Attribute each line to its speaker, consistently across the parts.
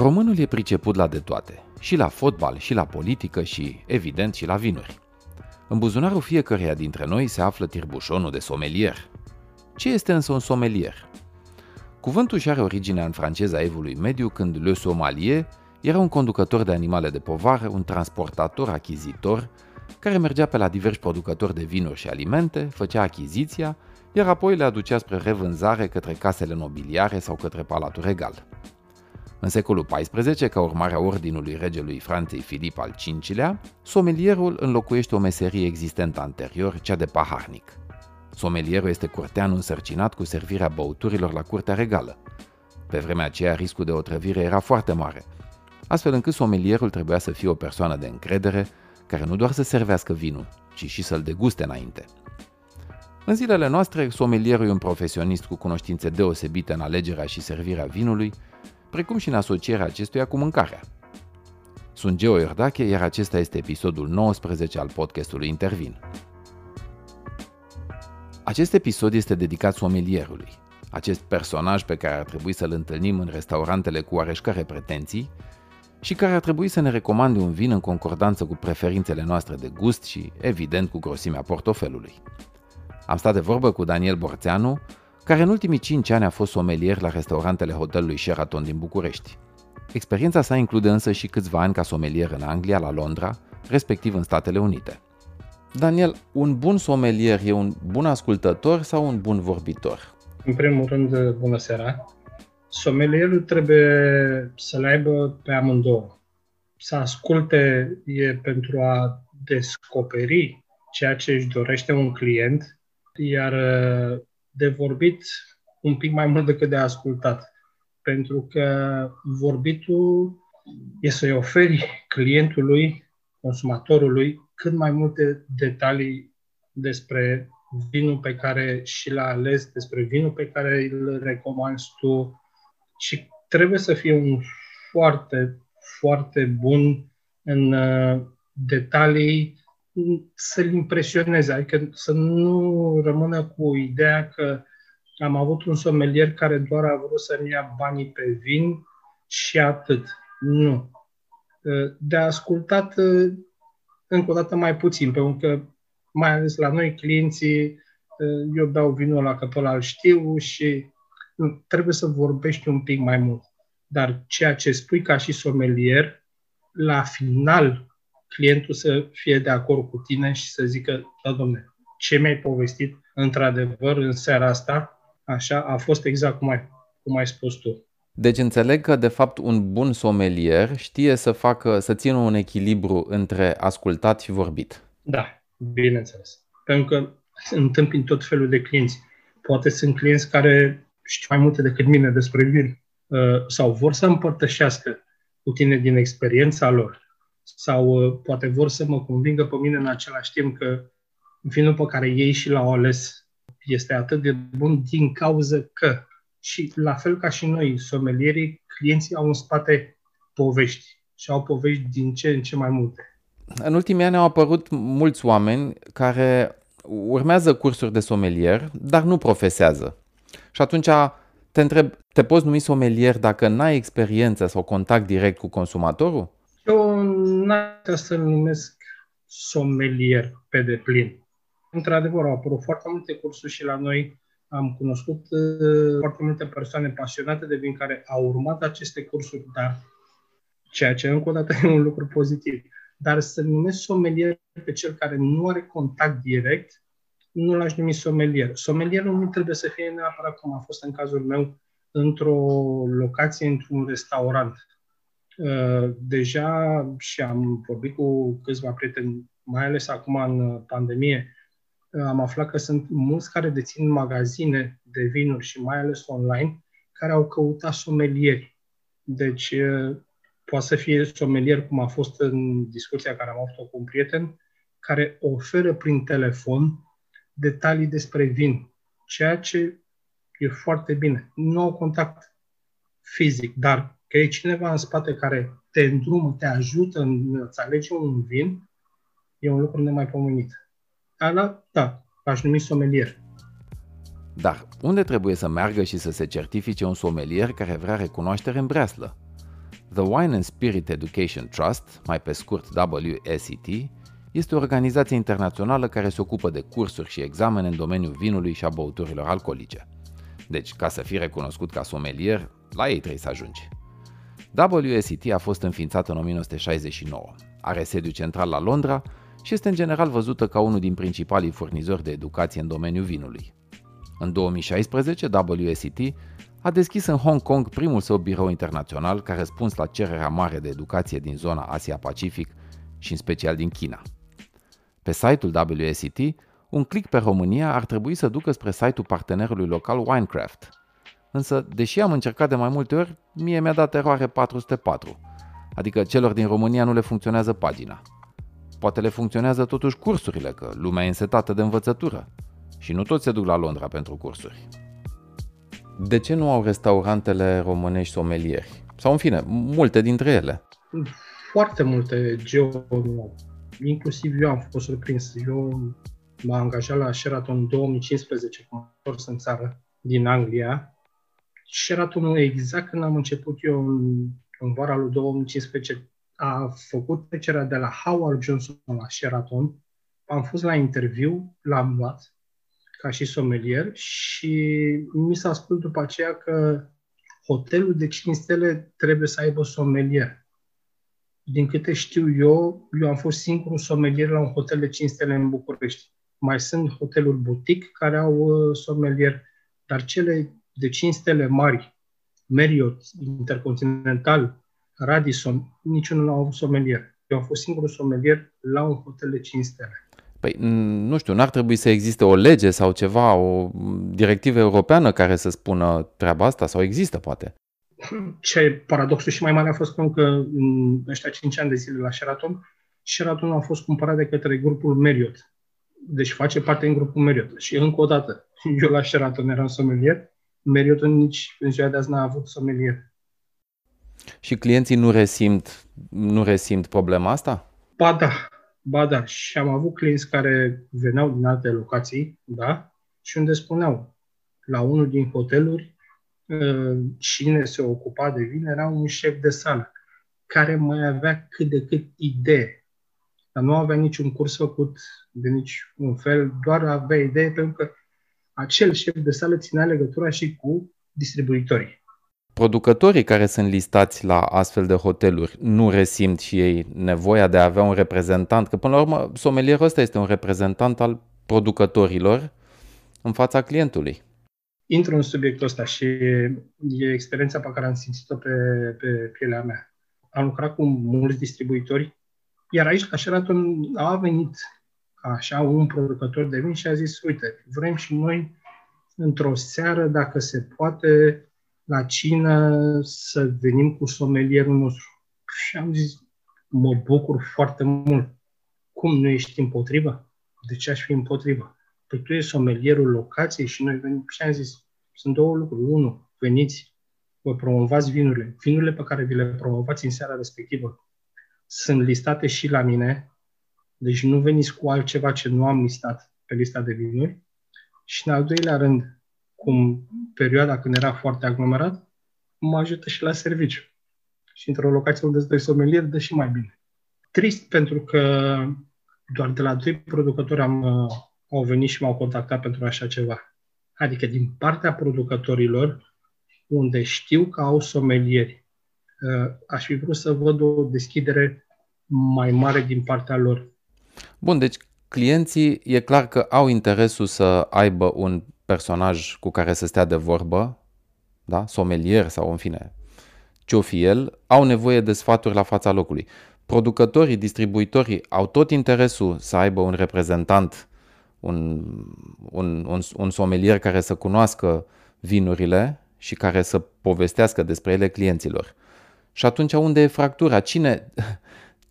Speaker 1: Românul e priceput la de toate, și la fotbal, și la politică, și, evident, și la vinuri. În buzunarul fiecăruia dintre noi se află tirbușonul de somelier. Ce este însă un somelier? Cuvântul și are originea în franceza evului mediu când le sommelier era un conducător de animale de povară, un transportator achizitor, care mergea pe la diversi producători de vinuri și alimente, făcea achiziția, iar apoi le aducea spre revânzare către casele nobiliare sau către Palatul Regal. În secolul XIV, ca urmare a ordinului regelui Franței Filip al V-lea, somelierul înlocuiește o meserie existentă anterior, cea de paharnic. Somelierul este curteanul însărcinat cu servirea băuturilor la curtea regală. Pe vremea aceea, riscul de otrăvire era foarte mare, astfel încât somelierul trebuia să fie o persoană de încredere, care nu doar să servească vinul, ci și să-l deguste înainte. În zilele noastre, somelierul e un profesionist cu cunoștințe deosebite în alegerea și servirea vinului, precum și în asocierea acestuia cu mâncarea. Sunt Geo Iordache, iar acesta este episodul 19 al podcastului Intervin. Acest episod este dedicat somelierului, acest personaj pe care ar trebui să-l întâlnim în restaurantele cu oareșcare pretenții și care ar trebui să ne recomande un vin în concordanță cu preferințele noastre de gust și, evident, cu grosimea portofelului. Am stat de vorbă cu Daniel Borțeanu, care în ultimii 5 ani a fost somelier la restaurantele hotelului Sheraton din București. Experiența sa include însă și câțiva ani ca somelier în Anglia, la Londra, respectiv în Statele Unite. Daniel, un bun somelier e un bun ascultător sau un bun vorbitor?
Speaker 2: În primul rând, bună seara! Somelierul trebuie să le aibă pe amândouă. Să asculte e pentru a descoperi ceea ce își dorește un client, iar de vorbit un pic mai mult decât de ascultat. Pentru că vorbitul e să-i oferi clientului, consumatorului, cât mai multe detalii despre vinul pe care și l-a ales, despre vinul pe care îl recomanzi tu și trebuie să fie un foarte, foarte bun în uh, detalii să-l impresioneze, adică să nu rămână cu ideea că am avut un somelier care doar a vrut să-mi ia banii pe vin și atât. Nu. De ascultat încă o dată mai puțin, pentru că mai ales la noi clienții, eu dau vinul la că pe ăla știu și trebuie să vorbești un pic mai mult. Dar ceea ce spui ca și somelier, la final clientul să fie de acord cu tine și să zică, da, domne, ce mi-ai povestit, într-adevăr, în seara asta, așa, a fost exact cum ai, cum ai spus tu.
Speaker 1: Deci înțeleg că, de fapt, un bun somelier știe să facă, să țină un echilibru între ascultat și vorbit.
Speaker 2: Da, bineînțeles. Pentru că întâmpin tot felul de clienți. Poate sunt clienți care știu mai multe decât mine despre vin uh, sau vor să împărtășească cu tine din experiența lor sau uh, poate vor să mă convingă pe mine în același timp că vinul pe care ei și l-au ales este atât de bun din cauza că și la fel ca și noi, somelierii, clienții au în spate povești și au povești din ce în ce mai multe.
Speaker 1: În ultimii ani au apărut mulți oameni care urmează cursuri de somelier, dar nu profesează. Și atunci te întreb, te poți numi somelier dacă n-ai experiență sau contact direct cu consumatorul?
Speaker 2: Eu n-aș să-l numesc somelier pe deplin. Într-adevăr, au apărut foarte multe cursuri și la noi am cunoscut uh, foarte multe persoane pasionate de vin care au urmat aceste cursuri, dar ceea ce încă o dată e un lucru pozitiv. Dar să numesc somelier pe cel care nu are contact direct, nu l-aș numi somelier. Somelierul nu trebuie să fie neapărat, cum a fost în cazul meu, într-o locație, într-un restaurant. Uh, deja și am vorbit cu câțiva prieteni, mai ales acum în pandemie, uh, am aflat că sunt mulți care dețin magazine de vinuri și mai ales online, care au căutat somelieri. Deci, uh, poate să fie somelier, cum a fost în discuția care am avut-o cu un prieten, care oferă prin telefon detalii despre vin, ceea ce e foarte bine. Nu au contact fizic, dar că e cineva în spate care te îndrumă, te ajută în să alegi un vin, e un lucru nemaipomenit. Ala, da, aș numi somelier.
Speaker 1: Dar unde trebuie să meargă și să se certifice un somelier care vrea recunoaștere în breaslă? The Wine and Spirit Education Trust, mai pe scurt WSET, este o organizație internațională care se ocupă de cursuri și examene în domeniul vinului și a băuturilor alcoolice. Deci, ca să fii recunoscut ca somelier, la ei trebuie să ajungi. WSET a fost înființată în 1969, are sediu central la Londra și este în general văzută ca unul din principalii furnizori de educație în domeniul vinului. În 2016, WSET a deschis în Hong Kong primul său birou internațional ca răspuns la cererea mare de educație din zona Asia-Pacific și în special din China. Pe site-ul WSET, un click pe România ar trebui să ducă spre site-ul partenerului local Winecraft. Însă, deși am încercat de mai multe ori, mie mi-a dat eroare 404, adică celor din România nu le funcționează pagina. Poate le funcționează totuși cursurile, că lumea e însetată de învățătură. Și nu toți se duc la Londra pentru cursuri. De ce nu au restaurantele românești somelieri? Sau în fine, multe dintre ele.
Speaker 2: Foarte multe geo Inclusiv eu am fost surprins. Eu m-am angajat la Sheraton în 2015, cum am întors în țară, din Anglia. Sheratonul, exact când am început eu în, în vara lui 2015, a făcut trecerea de la Howard Johnson la Sheraton. Am fost la interviu, l-am luat ca și somelier și mi s-a spus după aceea că hotelul de 5 stele trebuie să aibă somelier. Din câte știu eu, eu am fost singurul somelier la un hotel de 5 stele în București. Mai sunt hoteluri butic care au uh, somelier, dar cele de 5 stele mari, Marriott, Intercontinental, Radisson, niciunul nu au avut somelier. Eu am fost singurul somelier la un hotel de 5 stele.
Speaker 1: Păi, nu știu, n-ar trebui să existe o lege sau ceva, o directivă europeană care să spună treaba asta? Sau există, poate?
Speaker 2: Ce paradoxul și mai mare a fost că în ăștia 5 ani de zile la Sheraton, Sheraton a fost cumpărat de către grupul Marriott. Deci face parte din grupul Marriott. Și încă o dată, eu la Sheraton eram somelier, Marriott nici în ziua de azi n-a avut somelier.
Speaker 1: Și clienții nu resimt, nu resimt problema asta?
Speaker 2: Ba da, Ba da, și am avut clienți care veneau din alte locații, da, și unde spuneau, la unul din hoteluri, ă, cine se ocupa de vin era un șef de sală, care mai avea cât de cât idee, dar nu avea niciun curs făcut de nici un fel, doar avea idee pentru că acel șef de sală ținea legătura și cu distribuitorii
Speaker 1: producătorii care sunt listați la astfel de hoteluri nu resimt și ei nevoia de a avea un reprezentant, că până la urmă somelierul ăsta este un reprezentant al producătorilor în fața clientului.
Speaker 2: Intru în subiectul ăsta și e experiența pe care am simțit-o pe, pe pielea mea. Am lucrat cu mulți distribuitori, iar aici la Sheraton a venit așa un producător de vin și a zis, uite, vrem și noi într-o seară, dacă se poate, la cină să venim cu somelierul nostru. Și am zis, mă bucur foarte mult. Cum nu ești împotriva? De ce aș fi împotriva? Păi tu ești somelierul locației și noi venim. Și am zis, sunt două lucruri. Unu, veniți, vă promovați vinurile. Vinurile pe care vi le promovați în seara respectivă sunt listate și la mine, deci nu veniți cu altceva ce nu am listat pe lista de vinuri. Și în al doilea rând, cum perioada când era foarte aglomerat, mă ajută și la serviciu. Și într-o locație unde îți dai somelier, dă și mai bine. Trist pentru că doar de la doi producători am, uh, au venit și m-au contactat pentru așa ceva. Adică din partea producătorilor, unde știu că au somelieri, uh, aș fi vrut să văd o deschidere mai mare din partea lor.
Speaker 1: Bun, deci clienții e clar că au interesul să aibă un personaj cu care să stea de vorbă, da? somelier sau în fine, ce-o fi el, au nevoie de sfaturi la fața locului. Producătorii, distribuitorii au tot interesul să aibă un reprezentant, un, un, un, un somelier care să cunoască vinurile și care să povestească despre ele clienților. Și atunci unde e fractura? Cine,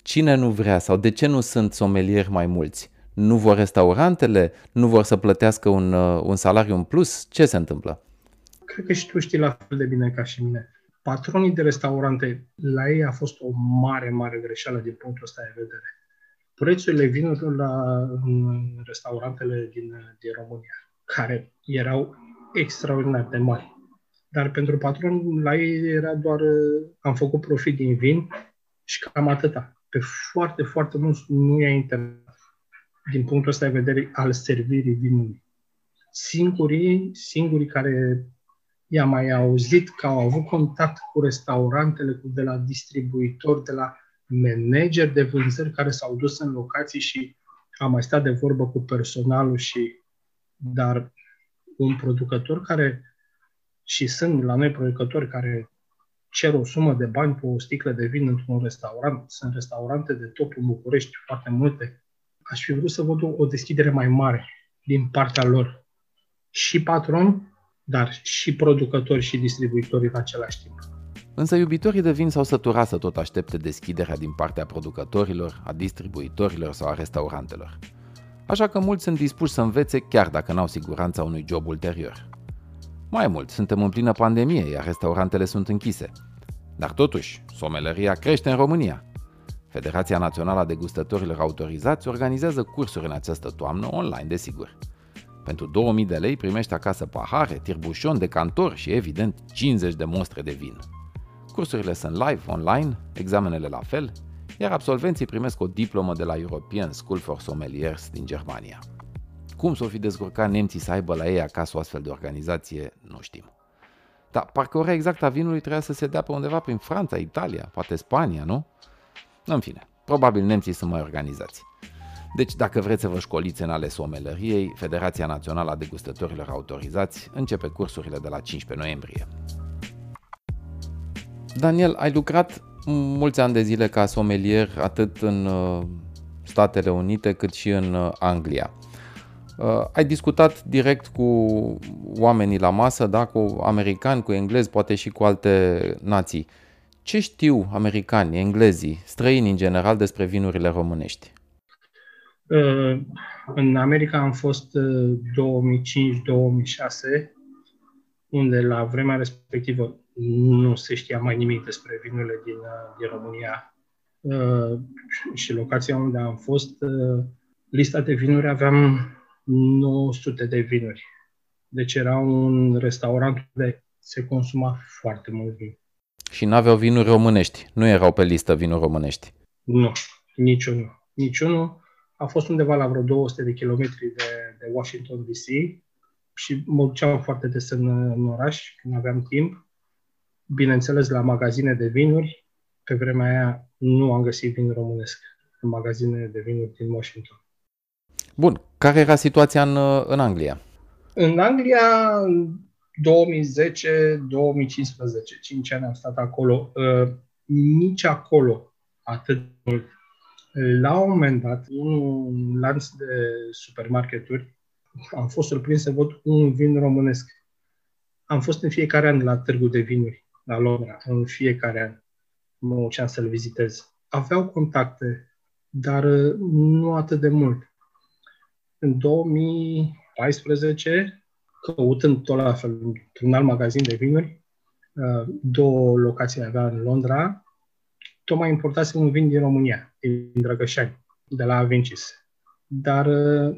Speaker 1: cine nu vrea sau de ce nu sunt somelieri mai mulți? Nu vor restaurantele? Nu vor să plătească un, uh, un salariu în plus? Ce se întâmplă?
Speaker 2: Cred că și tu știi la fel de bine ca și mine. Patronii de restaurante, la ei a fost o mare, mare greșeală din punctul ăsta de vedere. Prețurile vinurilor la în restaurantele din, din România, care erau extraordinar de mari. Dar pentru patron, la ei era doar am făcut profit din vin și cam atâta. Pe foarte, foarte mulți nu i-a interesat din punctul ăsta de vedere al servirii vinului. Singurii, singurii care i-a mai auzit că au avut contact cu restaurantele, cu de la distribuitori, de la manageri de vânzări care s-au dus în locații și am mai stat de vorbă cu personalul și dar un producător care și sunt la noi producători care cer o sumă de bani pe o sticlă de vin într-un restaurant. Sunt restaurante de top în București, foarte multe. Aș fi vrut să văd o, o deschidere mai mare din partea lor. Și patroni, dar și producători și distribuitori în același timp.
Speaker 1: Însă iubitorii de vin s-au săturat să tot aștepte deschiderea din partea producătorilor, a distribuitorilor sau a restaurantelor. Așa că mulți sunt dispuși să învețe chiar dacă n-au siguranța unui job ulterior. Mai mult, suntem în plină pandemie, iar restaurantele sunt închise. Dar totuși, someleria crește în România. Federația Națională a Degustătorilor Autorizați organizează cursuri în această toamnă, online desigur. Pentru 2000 de lei primești acasă pahare, tirbușon, decantor și, evident, 50 de mostre de vin. Cursurile sunt live, online, examenele la fel, iar absolvenții primesc o diplomă de la European School for Sommeliers din Germania. Cum s-o fi descurcat nemții să aibă la ei acasă o astfel de organizație, nu știm. Dar parcă ora exactă a vinului trebuia să se dea pe undeva prin Franța, Italia, poate Spania, nu? În fine, probabil nemții sunt mai organizați. Deci, dacă vreți să vă școliți în ale somelăriei, Federația Națională a Degustătorilor Autorizați începe cursurile de la 15 noiembrie. Daniel, ai lucrat mulți ani de zile ca somelier atât în uh, Statele Unite cât și în uh, Anglia. Uh, ai discutat direct cu oamenii la masă, da, cu americani, cu englezi, poate și cu alte nații. Ce știu americani, englezii, străini în general despre vinurile românești?
Speaker 2: Uh, în America am fost 2005-2006, uh, unde la vremea respectivă nu se știa mai nimic despre vinurile din, uh, din România. Și locația unde am fost, lista de vinuri aveam 900 de vinuri. Deci era un restaurant unde se consuma foarte mult vin.
Speaker 1: Și nu aveau vinuri românești? Nu erau pe listă vinuri românești?
Speaker 2: Nu, niciunul. Niciunul. A fost undeva la vreo 200 de kilometri de, de Washington DC și mă duceam foarte des în, în oraș când aveam timp. Bineînțeles, la magazine de vinuri. Pe vremea aia nu am găsit vin românesc în magazine de vinuri din Washington.
Speaker 1: Bun. Care era situația în, în Anglia?
Speaker 2: În Anglia, 2010-2015, 5 ani am stat acolo. Uh, nici acolo atât mult. La un moment dat, un lanț de supermarketuri, am fost surprins să văd un vin românesc. Am fost în fiecare an la târgu de vinuri, la Londra, în fiecare an. Mă duceam să-l vizitez. Aveau contacte, dar uh, nu atât de mult. În 2014, căutând tot la fel într-un alt magazin de vinuri, uh, două locații avea în Londra, tocmai importase un vin din România, din Drăgășani, de la Avencis. Dar, uh,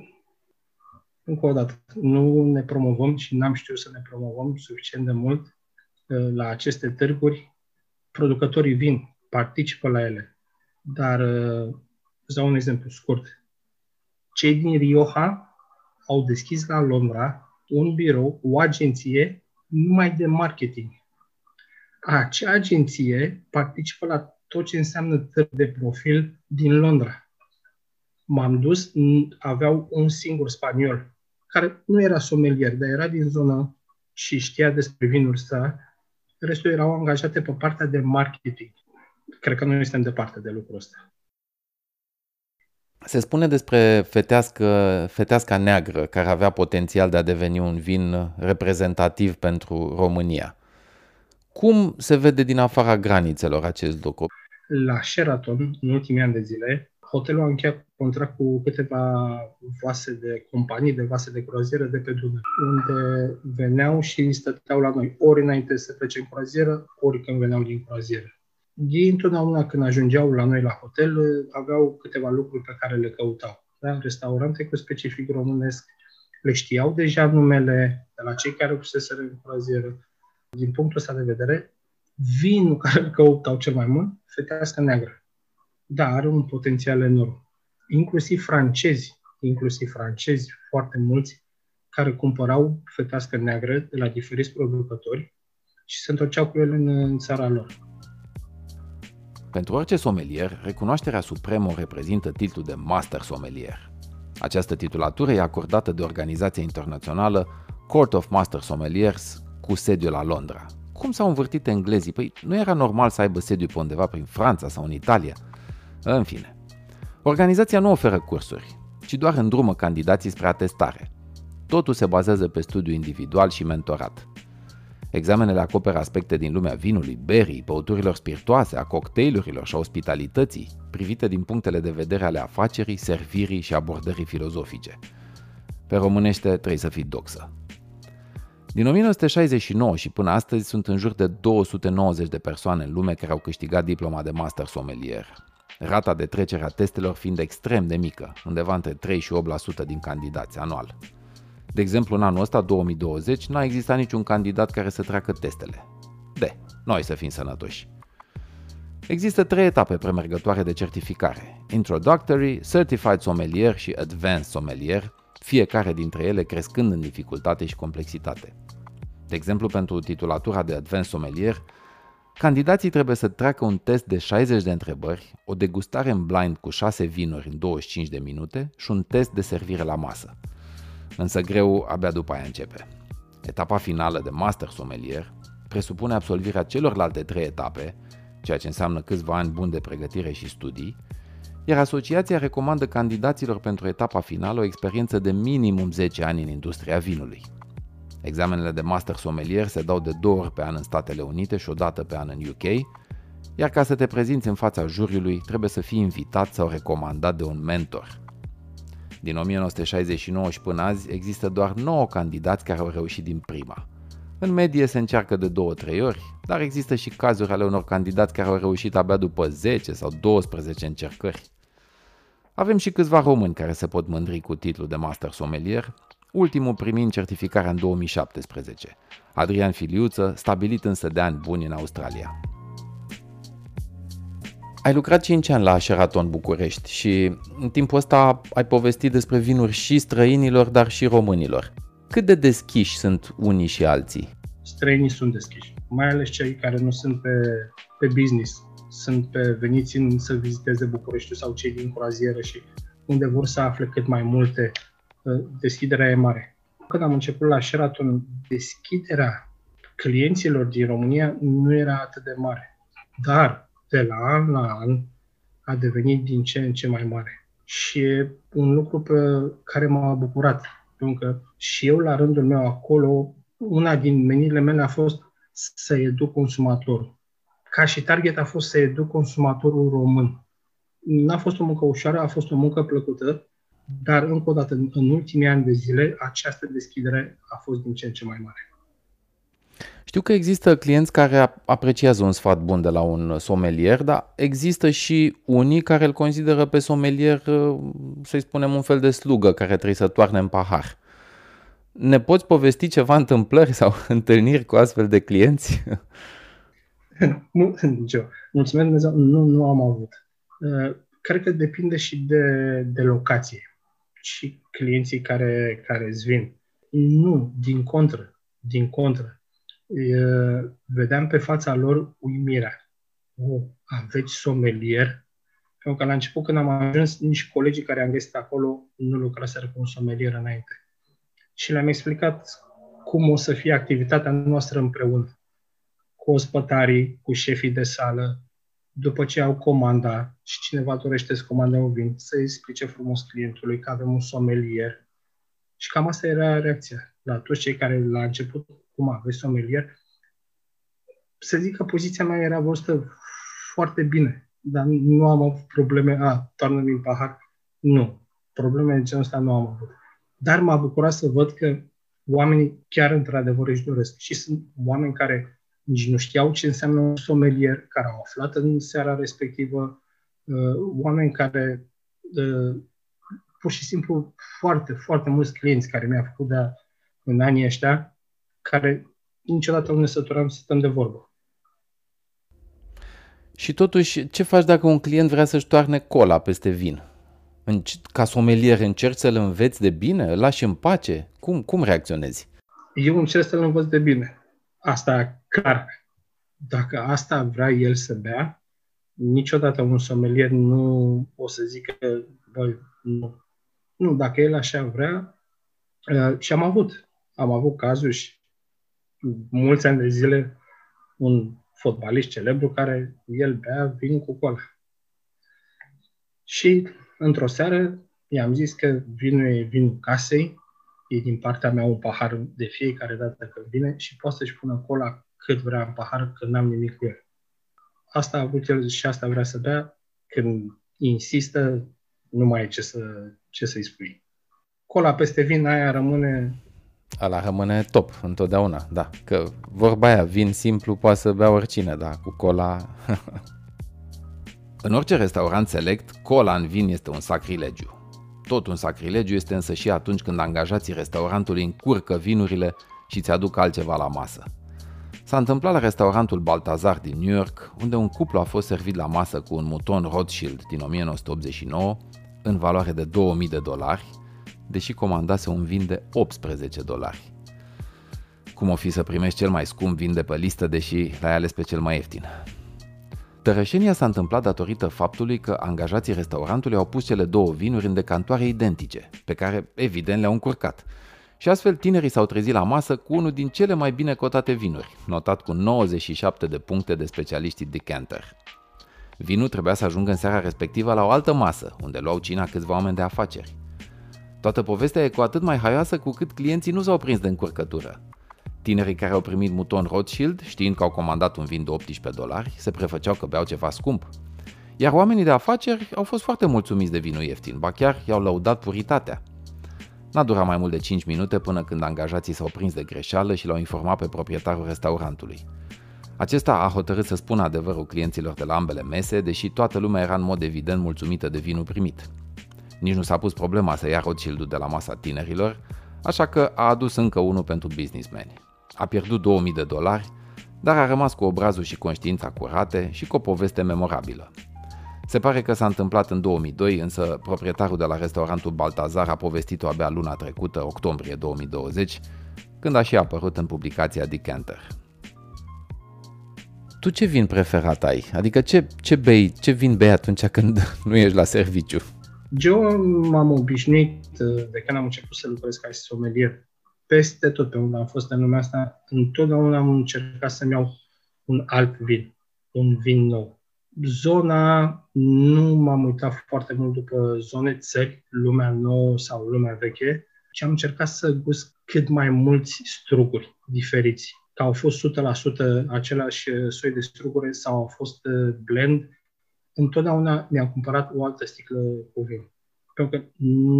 Speaker 2: încă o dată, nu ne promovăm și n-am știut să ne promovăm suficient de mult uh, la aceste târguri. Producătorii vin, participă la ele, dar îți dau un exemplu scurt cei din Rioja au deschis la Londra un birou, o agenție numai de marketing. Acea agenție participă la tot ce înseamnă tări de profil din Londra. M-am dus, aveau un singur spaniol, care nu era somelier, dar era din zonă și știa despre vinuri să. Restul erau angajate pe partea de marketing. Cred că noi suntem departe de lucrul ăsta.
Speaker 1: Se spune despre fetească, feteasca neagră care avea potențial de a deveni un vin reprezentativ pentru România. Cum se vede din afara granițelor acest lucru?
Speaker 2: La Sheraton, în ultimii ani de zile, hotelul a încheiat contract cu câteva vase de companii, de vase de croazieră de pe Dunăre, unde veneau și stăteau la noi, ori înainte să plece în croazieră, ori când veneau din croazieră ei întotdeauna când ajungeau la noi la hotel aveau câteva lucruri pe care le căutau. Da? Restaurante cu specific românesc, le știau deja numele de la cei care fuseseră în croazieră, din punctul ăsta de vedere, vinul care îl căutau cel mai mult, fetească neagră. Da, are un potențial enorm. Inclusiv francezi, inclusiv francezi, foarte mulți, care cumpărau fetească neagră de la diferiți producători și se întorceau cu ele în, în țara lor.
Speaker 1: Pentru orice somelier, recunoașterea supremă o reprezintă titlul de Master Sommelier. Această titulatură e acordată de organizația internațională Court of Master Sommeliers cu sediu la Londra. Cum s-au învârtit englezii? Păi nu era normal să aibă sediu pe undeva prin Franța sau în Italia? În fine. Organizația nu oferă cursuri, ci doar îndrumă candidații spre atestare. Totul se bazează pe studiu individual și mentorat. Examenele acoperă aspecte din lumea vinului, berii, băuturilor spiritoase, a cocktailurilor și a ospitalității, privite din punctele de vedere ale afacerii, servirii și abordării filozofice. Pe românește trebuie să fii doxă. Din 1969 și până astăzi sunt în jur de 290 de persoane în lume care au câștigat diploma de master sommelier. Rata de trecere a testelor fiind extrem de mică, undeva între 3 și 8% din candidați anual. De exemplu, în anul ăsta, 2020, n-a existat niciun candidat care să treacă testele. De, noi să fim sănătoși. Există trei etape premergătoare de certificare. Introductory, Certified Sommelier și Advanced Sommelier, fiecare dintre ele crescând în dificultate și complexitate. De exemplu, pentru titulatura de Advanced Sommelier, candidații trebuie să treacă un test de 60 de întrebări, o degustare în blind cu 6 vinuri în 25 de minute și un test de servire la masă. Însă greu abia după aia începe. Etapa finală de Master Sommelier presupune absolvirea celorlalte trei etape, ceea ce înseamnă câțiva ani buni de pregătire și studii, iar asociația recomandă candidaților pentru etapa finală o experiență de minimum 10 ani în industria vinului. Examenele de master sommelier se dau de două ori pe an în Statele Unite și o dată pe an în UK, iar ca să te prezinți în fața juriului trebuie să fii invitat sau recomandat de un mentor. Din 1969 și până azi există doar 9 candidați care au reușit din prima. În medie se încearcă de 2-3 ori, dar există și cazuri ale unor candidați care au reușit abia după 10 sau 12 încercări. Avem și câțiva români care se pot mândri cu titlul de Master Sommelier, ultimul primind certificarea în 2017. Adrian Filiuță, stabilit însă de ani buni în Australia. Ai lucrat 5 ani la Sheraton București și în timpul ăsta ai povestit despre vinuri și străinilor, dar și românilor. Cât de deschiși sunt unii și alții?
Speaker 2: Străinii sunt deschiși, mai ales cei care nu sunt pe, pe business, sunt pe veniți în să viziteze București sau cei din croazieră și unde vor să afle cât mai multe, ă, deschiderea e mare. Când am început la Sheraton, deschiderea clienților din România nu era atât de mare. Dar de la an la an a devenit din ce în ce mai mare. Și e un lucru pe care m-a bucurat. Pentru că și eu, la rândul meu, acolo, una din meniile mele a fost să educ consumatorul. Ca și target a fost să educ consumatorul român. N-a fost o muncă ușoară, a fost o muncă plăcută, dar, încă o dată, în ultimii ani de zile, această deschidere a fost din ce în ce mai mare.
Speaker 1: Știu că există clienți care apreciază un sfat bun de la un somelier, dar există și unii care îl consideră pe somelier, să-i spunem, un fel de slugă care trebuie să toarne în pahar. Ne poți povesti ceva întâmplări sau întâlniri cu astfel de clienți?
Speaker 2: nu, Joe. Mulțumesc Dumnezeu, nu, nu am avut. Uh, cred că depinde și de, de locație și clienții care, care îți vin. Nu, din contră, din contră vedeam pe fața lor uimirea. Oh, aveți somelier? Pentru că la început, când am ajuns, nici colegii care am găsit acolo nu lucraseră cu un somelier înainte. Și le-am explicat cum o să fie activitatea noastră împreună. Cu ospătarii, cu șefii de sală, după ce au comanda și cineva dorește să comande un vin, să explice frumos clientului că avem un somelier. Și cam asta era reacția la toți cei care la început cum aveți somelier, să zic că poziția mea era văzută foarte bine, dar nu am avut probleme, a, toarnă din pahar, nu. Probleme de genul ăsta nu am avut. Dar m-a bucurat să văd că oamenii chiar într-adevăr își doresc. Și sunt oameni care nici nu știau ce înseamnă un somelier, care au aflat în seara respectivă, uh, oameni care uh, pur și simplu foarte, foarte mulți clienți care mi-au făcut de în anii ăștia, care niciodată nu ne săturăm să stăm de vorbă.
Speaker 1: Și totuși, ce faci dacă un client vrea să-și toarne cola peste vin? Ca somelier încerci să-l înveți de bine? Îl lași în pace? Cum, cum reacționezi?
Speaker 2: Eu încerc să-l învăț de bine. Asta clar. Dacă asta vrea el să bea, niciodată un somelier nu o să zică, băi, nu. Nu, dacă el așa vrea, uh, și am avut, am avut cazuri și mulți ani de zile un fotbalist celebru care el bea vin cu cola. Și într-o seară i-am zis că vinul e vinul casei, e din partea mea un pahar de fiecare dată când vine și poate să-și pună cola cât vrea în pahar, că n-am nimic cu el. Asta a avut el și asta vrea să bea. Când insistă, nu mai e ce, să, ce să-i spui. Cola peste vin, aia rămâne
Speaker 1: Ala rămâne top întotdeauna, da. Că vorba aia, vin simplu poate să bea oricine, da, cu cola... în orice restaurant select, cola în vin este un sacrilegiu. Tot un sacrilegiu este însă și atunci când angajații restaurantului încurcă vinurile și ți aduc altceva la masă. S-a întâmplat la restaurantul Baltazar din New York, unde un cuplu a fost servit la masă cu un muton Rothschild din 1989, în valoare de 2000 de dolari, deși comandase un vin de 18 dolari. Cum o fi să primești cel mai scump vin de pe listă, deși l-ai ales pe cel mai ieftin? Tărășenia s-a întâmplat datorită faptului că angajații restaurantului au pus cele două vinuri în decantoare identice, pe care evident le-au încurcat. Și astfel tinerii s-au trezit la masă cu unul din cele mai bine cotate vinuri, notat cu 97 de puncte de specialiștii decanter. Vinul trebuia să ajungă în seara respectivă la o altă masă, unde luau cina câțiva oameni de afaceri. Toată povestea e cu atât mai haioasă cu cât clienții nu s-au prins de încurcătură. Tinerii care au primit muton Rothschild, știind că au comandat un vin de 18 dolari, se prefăceau că beau ceva scump. Iar oamenii de afaceri au fost foarte mulțumiți de vinul ieftin, ba chiar i-au lăudat puritatea. N-a durat mai mult de 5 minute până când angajații s-au prins de greșeală și l-au informat pe proprietarul restaurantului. Acesta a hotărât să spună adevărul clienților de la ambele mese, deși toată lumea era în mod evident mulțumită de vinul primit. Nici nu s-a pus problema să ia Rothschild de la masa tinerilor, așa că a adus încă unul pentru businessmen. A pierdut 2000 de dolari, dar a rămas cu obrazul și conștiința curate și cu o poveste memorabilă. Se pare că s-a întâmplat în 2002, însă proprietarul de la restaurantul Baltazar a povestit-o abia luna trecută, octombrie 2020, când a și apărut în publicația Decanter. Tu ce vin preferat ai? Adică ce, ce bei, ce vin bei atunci când nu ești la serviciu?
Speaker 2: Eu m-am obișnuit uh, de când am început să lucrez ca somelier peste tot pe unde am fost în lumea asta, întotdeauna am încercat să-mi iau un alt vin, un vin nou. Zona, nu m-am uitat foarte mult după zone, țări, lumea nouă sau lumea veche, ci am încercat să gust cât mai mulți struguri diferiți. Că au fost 100% același soi de struguri sau au fost uh, blend, întotdeauna mi-am cumpărat o altă sticlă cu vin. Pentru că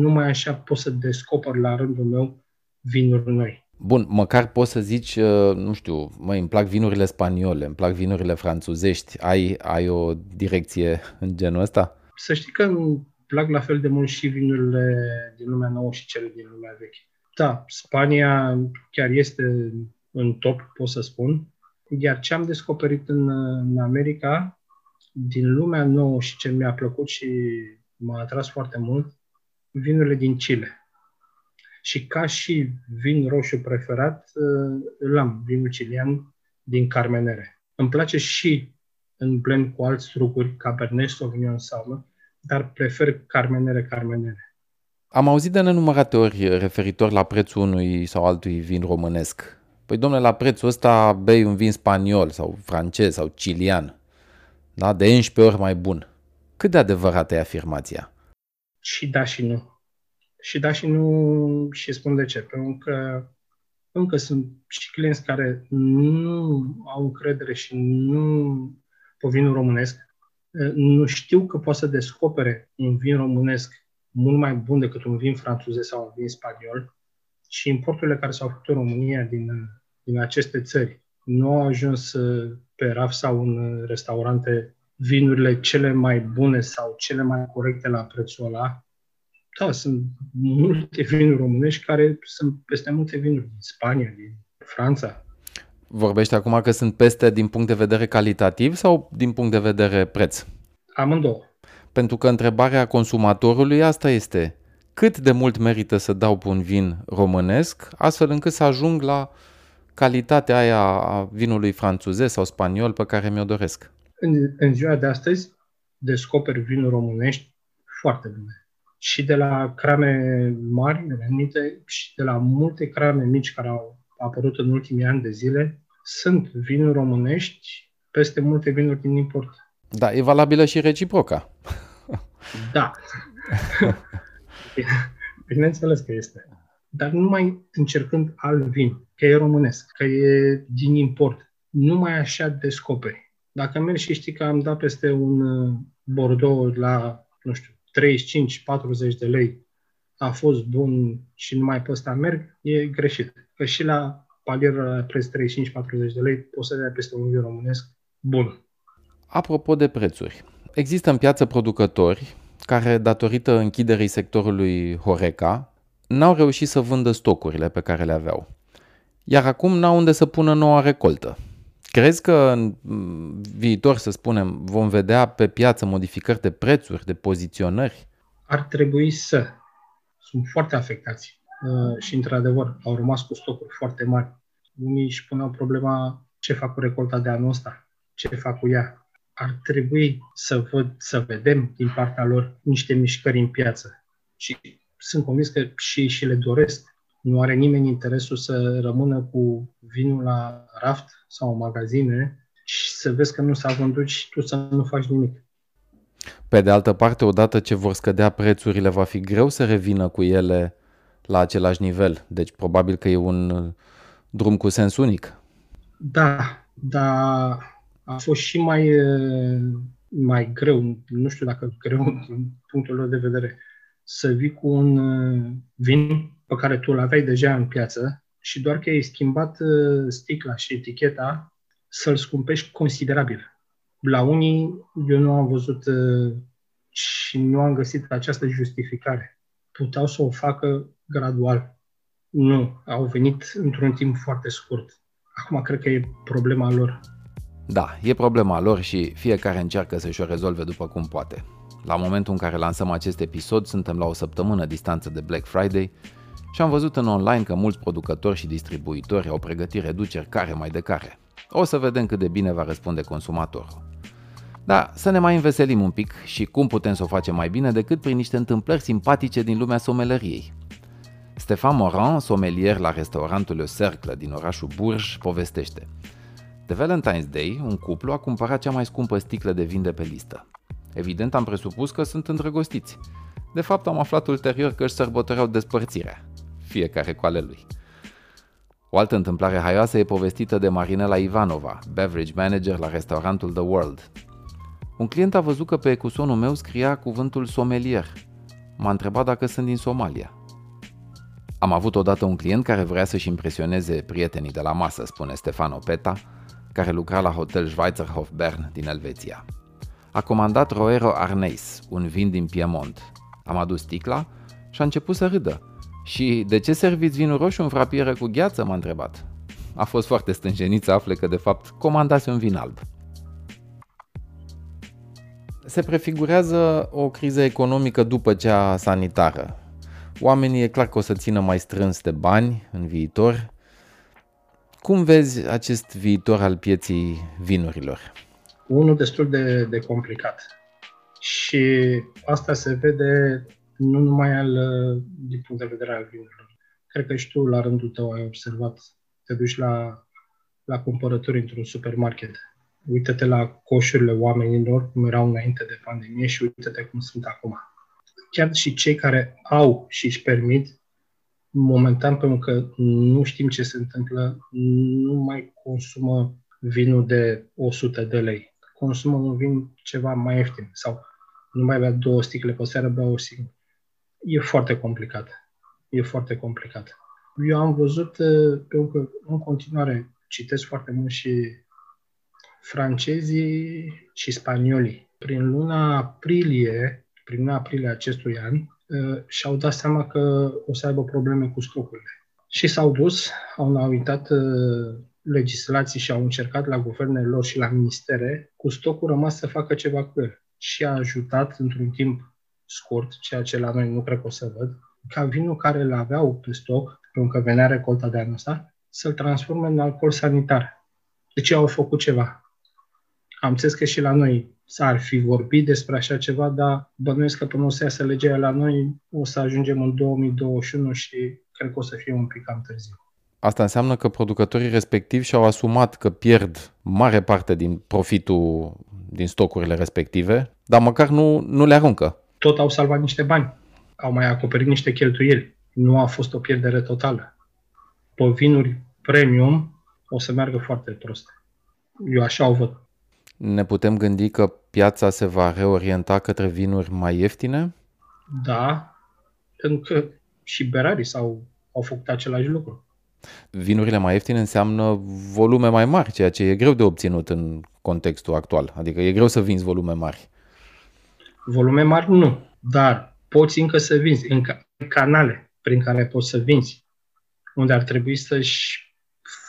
Speaker 2: numai așa pot să descoper la rândul meu vinuri noi.
Speaker 1: Bun, măcar poți să zici, uh, nu știu, măi, îmi plac vinurile spaniole, îmi plac vinurile franțuzești. Ai, ai o direcție în genul ăsta?
Speaker 2: Să știi că îmi plac la fel de mult și vinurile din lumea nouă și cele din lumea veche. Da, Spania chiar este în top, pot să spun. Iar ce am descoperit în, în America, din lumea nouă și ce mi-a plăcut și m-a atras foarte mult, vinurile din Chile. Și ca și vin roșu preferat, uh, îl am, vinul cilian din Carmenere. Îmi place și în blend cu alți struguri, Cabernet Sauvignon sau dar prefer Carmenere Carmenere.
Speaker 1: Am auzit de nenumărate ori referitor la prețul unui sau altui vin românesc. Păi, domnule, la prețul ăsta bei un vin spaniol sau francez sau cilian. Da? De 11 ori mai bun. Cât de adevărată e afirmația?
Speaker 2: Și da și nu. Și da și nu și spun de ce. Pentru că încă sunt și clienți care nu au încredere și nu pe vinul românesc, nu știu că poate să descopere un vin românesc mult mai bun decât un vin francez sau un vin spaniol și importurile care s-au făcut în România din, din aceste țări nu au ajuns pe raf sau în restaurante vinurile cele mai bune sau cele mai corecte la prețul ăla. Da, sunt multe vinuri românești care sunt peste multe vinuri din Spania, din Franța.
Speaker 1: Vorbește acum că sunt peste din punct de vedere calitativ sau din punct de vedere preț?
Speaker 2: Amândouă.
Speaker 1: Pentru că întrebarea consumatorului asta este cât de mult merită să dau pe un vin românesc astfel încât să ajung la calitatea aia a vinului franțuzez sau spaniol pe care mi-o doresc.
Speaker 2: În, în ziua de astăzi descoperi vinuri românești foarte bune. Și de la crame mari, renumite, și de la multe crame mici care au apărut în ultimii ani de zile, sunt vinuri românești peste multe vinuri din import.
Speaker 1: Da, e valabilă și reciproca.
Speaker 2: Da. Bineînțeles că este. Dar numai încercând alt vin, că e românesc, că e din import, numai așa descoperi. Dacă mergi și știi că am dat peste un uh, Bordeaux la, nu știu, 35-40 de lei, a fost bun și numai pe ăsta merg, e greșit. Că și la palier la preț 35-40 de lei poți să dai peste un vin românesc bun.
Speaker 1: Apropo de prețuri, există în piață producători care, datorită închiderii sectorului Horeca, n-au reușit să vândă stocurile pe care le aveau. Iar acum n-au unde să pună noua recoltă. Crezi că în viitor, să spunem, vom vedea pe piață modificări de prețuri, de poziționări?
Speaker 2: Ar trebui să. Sunt foarte afectați uh, și, într-adevăr, au rămas cu stocuri foarte mari. Unii își puneau problema ce fac cu recolta de anul ăsta, ce fac cu ea, ar trebui să, văd, să vedem din partea lor niște mișcări în piață. Și sunt convins că și și le doresc. Nu are nimeni interesul să rămână cu vinul la raft sau în magazine și să vezi că nu s-a vândut și tu să nu faci nimic.
Speaker 1: Pe de altă parte, odată ce vor scădea prețurile, va fi greu să revină cu ele la același nivel. Deci probabil că e un drum cu sens unic.
Speaker 2: Da, dar a fost și mai, mai greu, nu știu dacă greu din punctul lor de vedere, să vii cu un vin pe care tu îl aveai deja în piață și doar că ai schimbat sticla și eticheta să-l scumpești considerabil. La unii eu nu am văzut și nu am găsit această justificare. Puteau să o facă gradual. Nu, au venit într-un timp foarte scurt. Acum cred că e problema lor.
Speaker 1: Da, e problema lor și fiecare încearcă să-și o rezolve după cum poate. La momentul în care lansăm acest episod, suntem la o săptămână distanță de Black Friday și am văzut în online că mulți producători și distribuitori au pregătit reduceri care mai de care. O să vedem cât de bine va răspunde consumatorul. Da, să ne mai înveselim un pic și cum putem să o facem mai bine decât prin niște întâmplări simpatice din lumea someleriei. Stefan Moran, somelier la restaurantul Le Cercle din orașul Bourges, povestește – de Valentine's Day, un cuplu a cumpărat cea mai scumpă sticlă de vin de pe listă. Evident, am presupus că sunt îndrăgostiți. De fapt, am aflat ulterior că își sărbătoreau despărțirea, fiecare cu ale lui. O altă întâmplare haioasă e povestită de Marinela Ivanova, beverage manager la restaurantul The World. Un client a văzut că pe ecusonul meu scria cuvântul sommelier. M-a întrebat dacă sunt din Somalia. Am avut odată un client care vrea să-și impresioneze prietenii de la masă, spune Stefano Peta, care lucra la Hotel Schweizerhof Bern din Elveția. A comandat Roero Arneis, un vin din Piemont. Am adus sticla și a început să râdă. Și de ce serviți vinul roșu în frapieră cu gheață, m-a întrebat. A fost foarte stânjenit să afle că de fapt comandase un vin alb. Se prefigurează o criză economică după cea sanitară. Oamenii e clar că o să țină mai strâns de bani în viitor cum vezi acest viitor al pieții vinurilor?
Speaker 2: Unul destul de, de complicat. Și asta se vede nu numai al, din punct de vedere al vinurilor. Cred că și tu, la rândul tău, ai observat, te duci la, la cumpărături într-un supermarket. Uită-te la coșurile oamenilor, cum erau înainte de pandemie și uită-te cum sunt acum. Chiar și cei care au și își permit momentan, pentru că nu știm ce se întâmplă, nu mai consumă vinul de 100 de lei. Consumă un vin ceva mai ieftin sau nu mai bea două sticle pe seară, bea o singură. E foarte complicat. E foarte complicat. Eu am văzut, uh, pentru că în continuare citesc foarte mult și francezii și spaniolii. Prin luna aprilie, prin luna aprilie acestui an, Uh, și-au dat seama că o să aibă probleme cu stocurile. Și s-au dus, au înaintat uh, legislații și au încercat la guvernele lor și la ministere, cu stocul rămas să facă ceva cu el. Și a ajutat într-un timp scurt, ceea ce la noi nu cred că o să văd, ca vinul care îl aveau pe stoc, pentru că venea recolta de anul ăsta, să-l transforme în alcool sanitar. Deci au făcut ceva. Am înțeles că și la noi s-ar fi vorbit despre așa ceva, dar bănuiesc că până o să iasă legea la noi, o să ajungem în 2021 și cred că o să fie un pic cam târziu.
Speaker 1: Asta înseamnă că producătorii respectivi și-au asumat că pierd mare parte din profitul din stocurile respective, dar măcar nu, nu le aruncă.
Speaker 2: Tot au salvat niște bani, au mai acoperit niște cheltuieli. Nu a fost o pierdere totală. Pe vinuri premium o să meargă foarte prost. Eu așa o văd.
Speaker 1: Ne putem gândi că piața se va reorienta către vinuri mai ieftine?
Speaker 2: Da, pentru că și berarii s-au, au făcut același lucru.
Speaker 1: Vinurile mai ieftine înseamnă volume mai mari, ceea ce e greu de obținut în contextul actual. Adică e greu să vinzi volume mari.
Speaker 2: Volume mari nu, dar poți încă să vinzi în canale prin care poți să vinzi, unde ar trebui să-și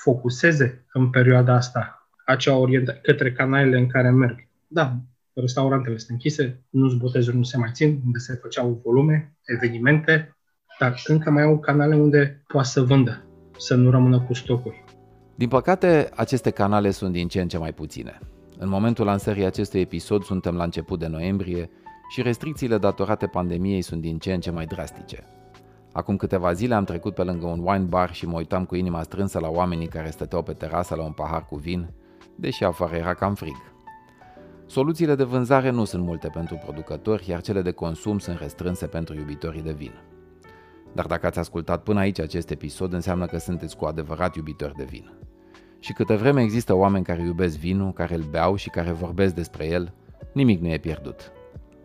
Speaker 2: focuseze în perioada asta acea orientare către canalele în care merg. Da, restaurantele sunt închise, nu botezuri nu se mai țin, unde se făceau volume, evenimente, dar încă mai au canale unde poate să vândă, să nu rămână cu stocuri.
Speaker 1: Din păcate, aceste canale sunt din ce în ce mai puține. În momentul lansării acestui episod suntem la început de noiembrie și restricțiile datorate pandemiei sunt din ce în ce mai drastice. Acum câteva zile am trecut pe lângă un wine bar și mă uitam cu inima strânsă la oamenii care stăteau pe terasă la un pahar cu vin, deși afară era cam frig. Soluțiile de vânzare nu sunt multe pentru producători, iar cele de consum sunt restrânse pentru iubitorii de vin. Dar dacă ați ascultat până aici acest episod, înseamnă că sunteți cu adevărat iubitori de vin. Și câte vreme există oameni care iubesc vinul, care îl beau și care vorbesc despre el, nimic nu e pierdut.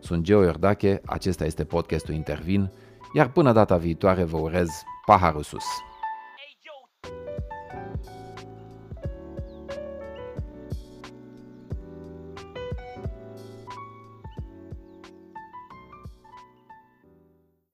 Speaker 1: Sunt Geo Iordache, acesta este podcastul Intervin, iar până data viitoare vă urez paharul sus.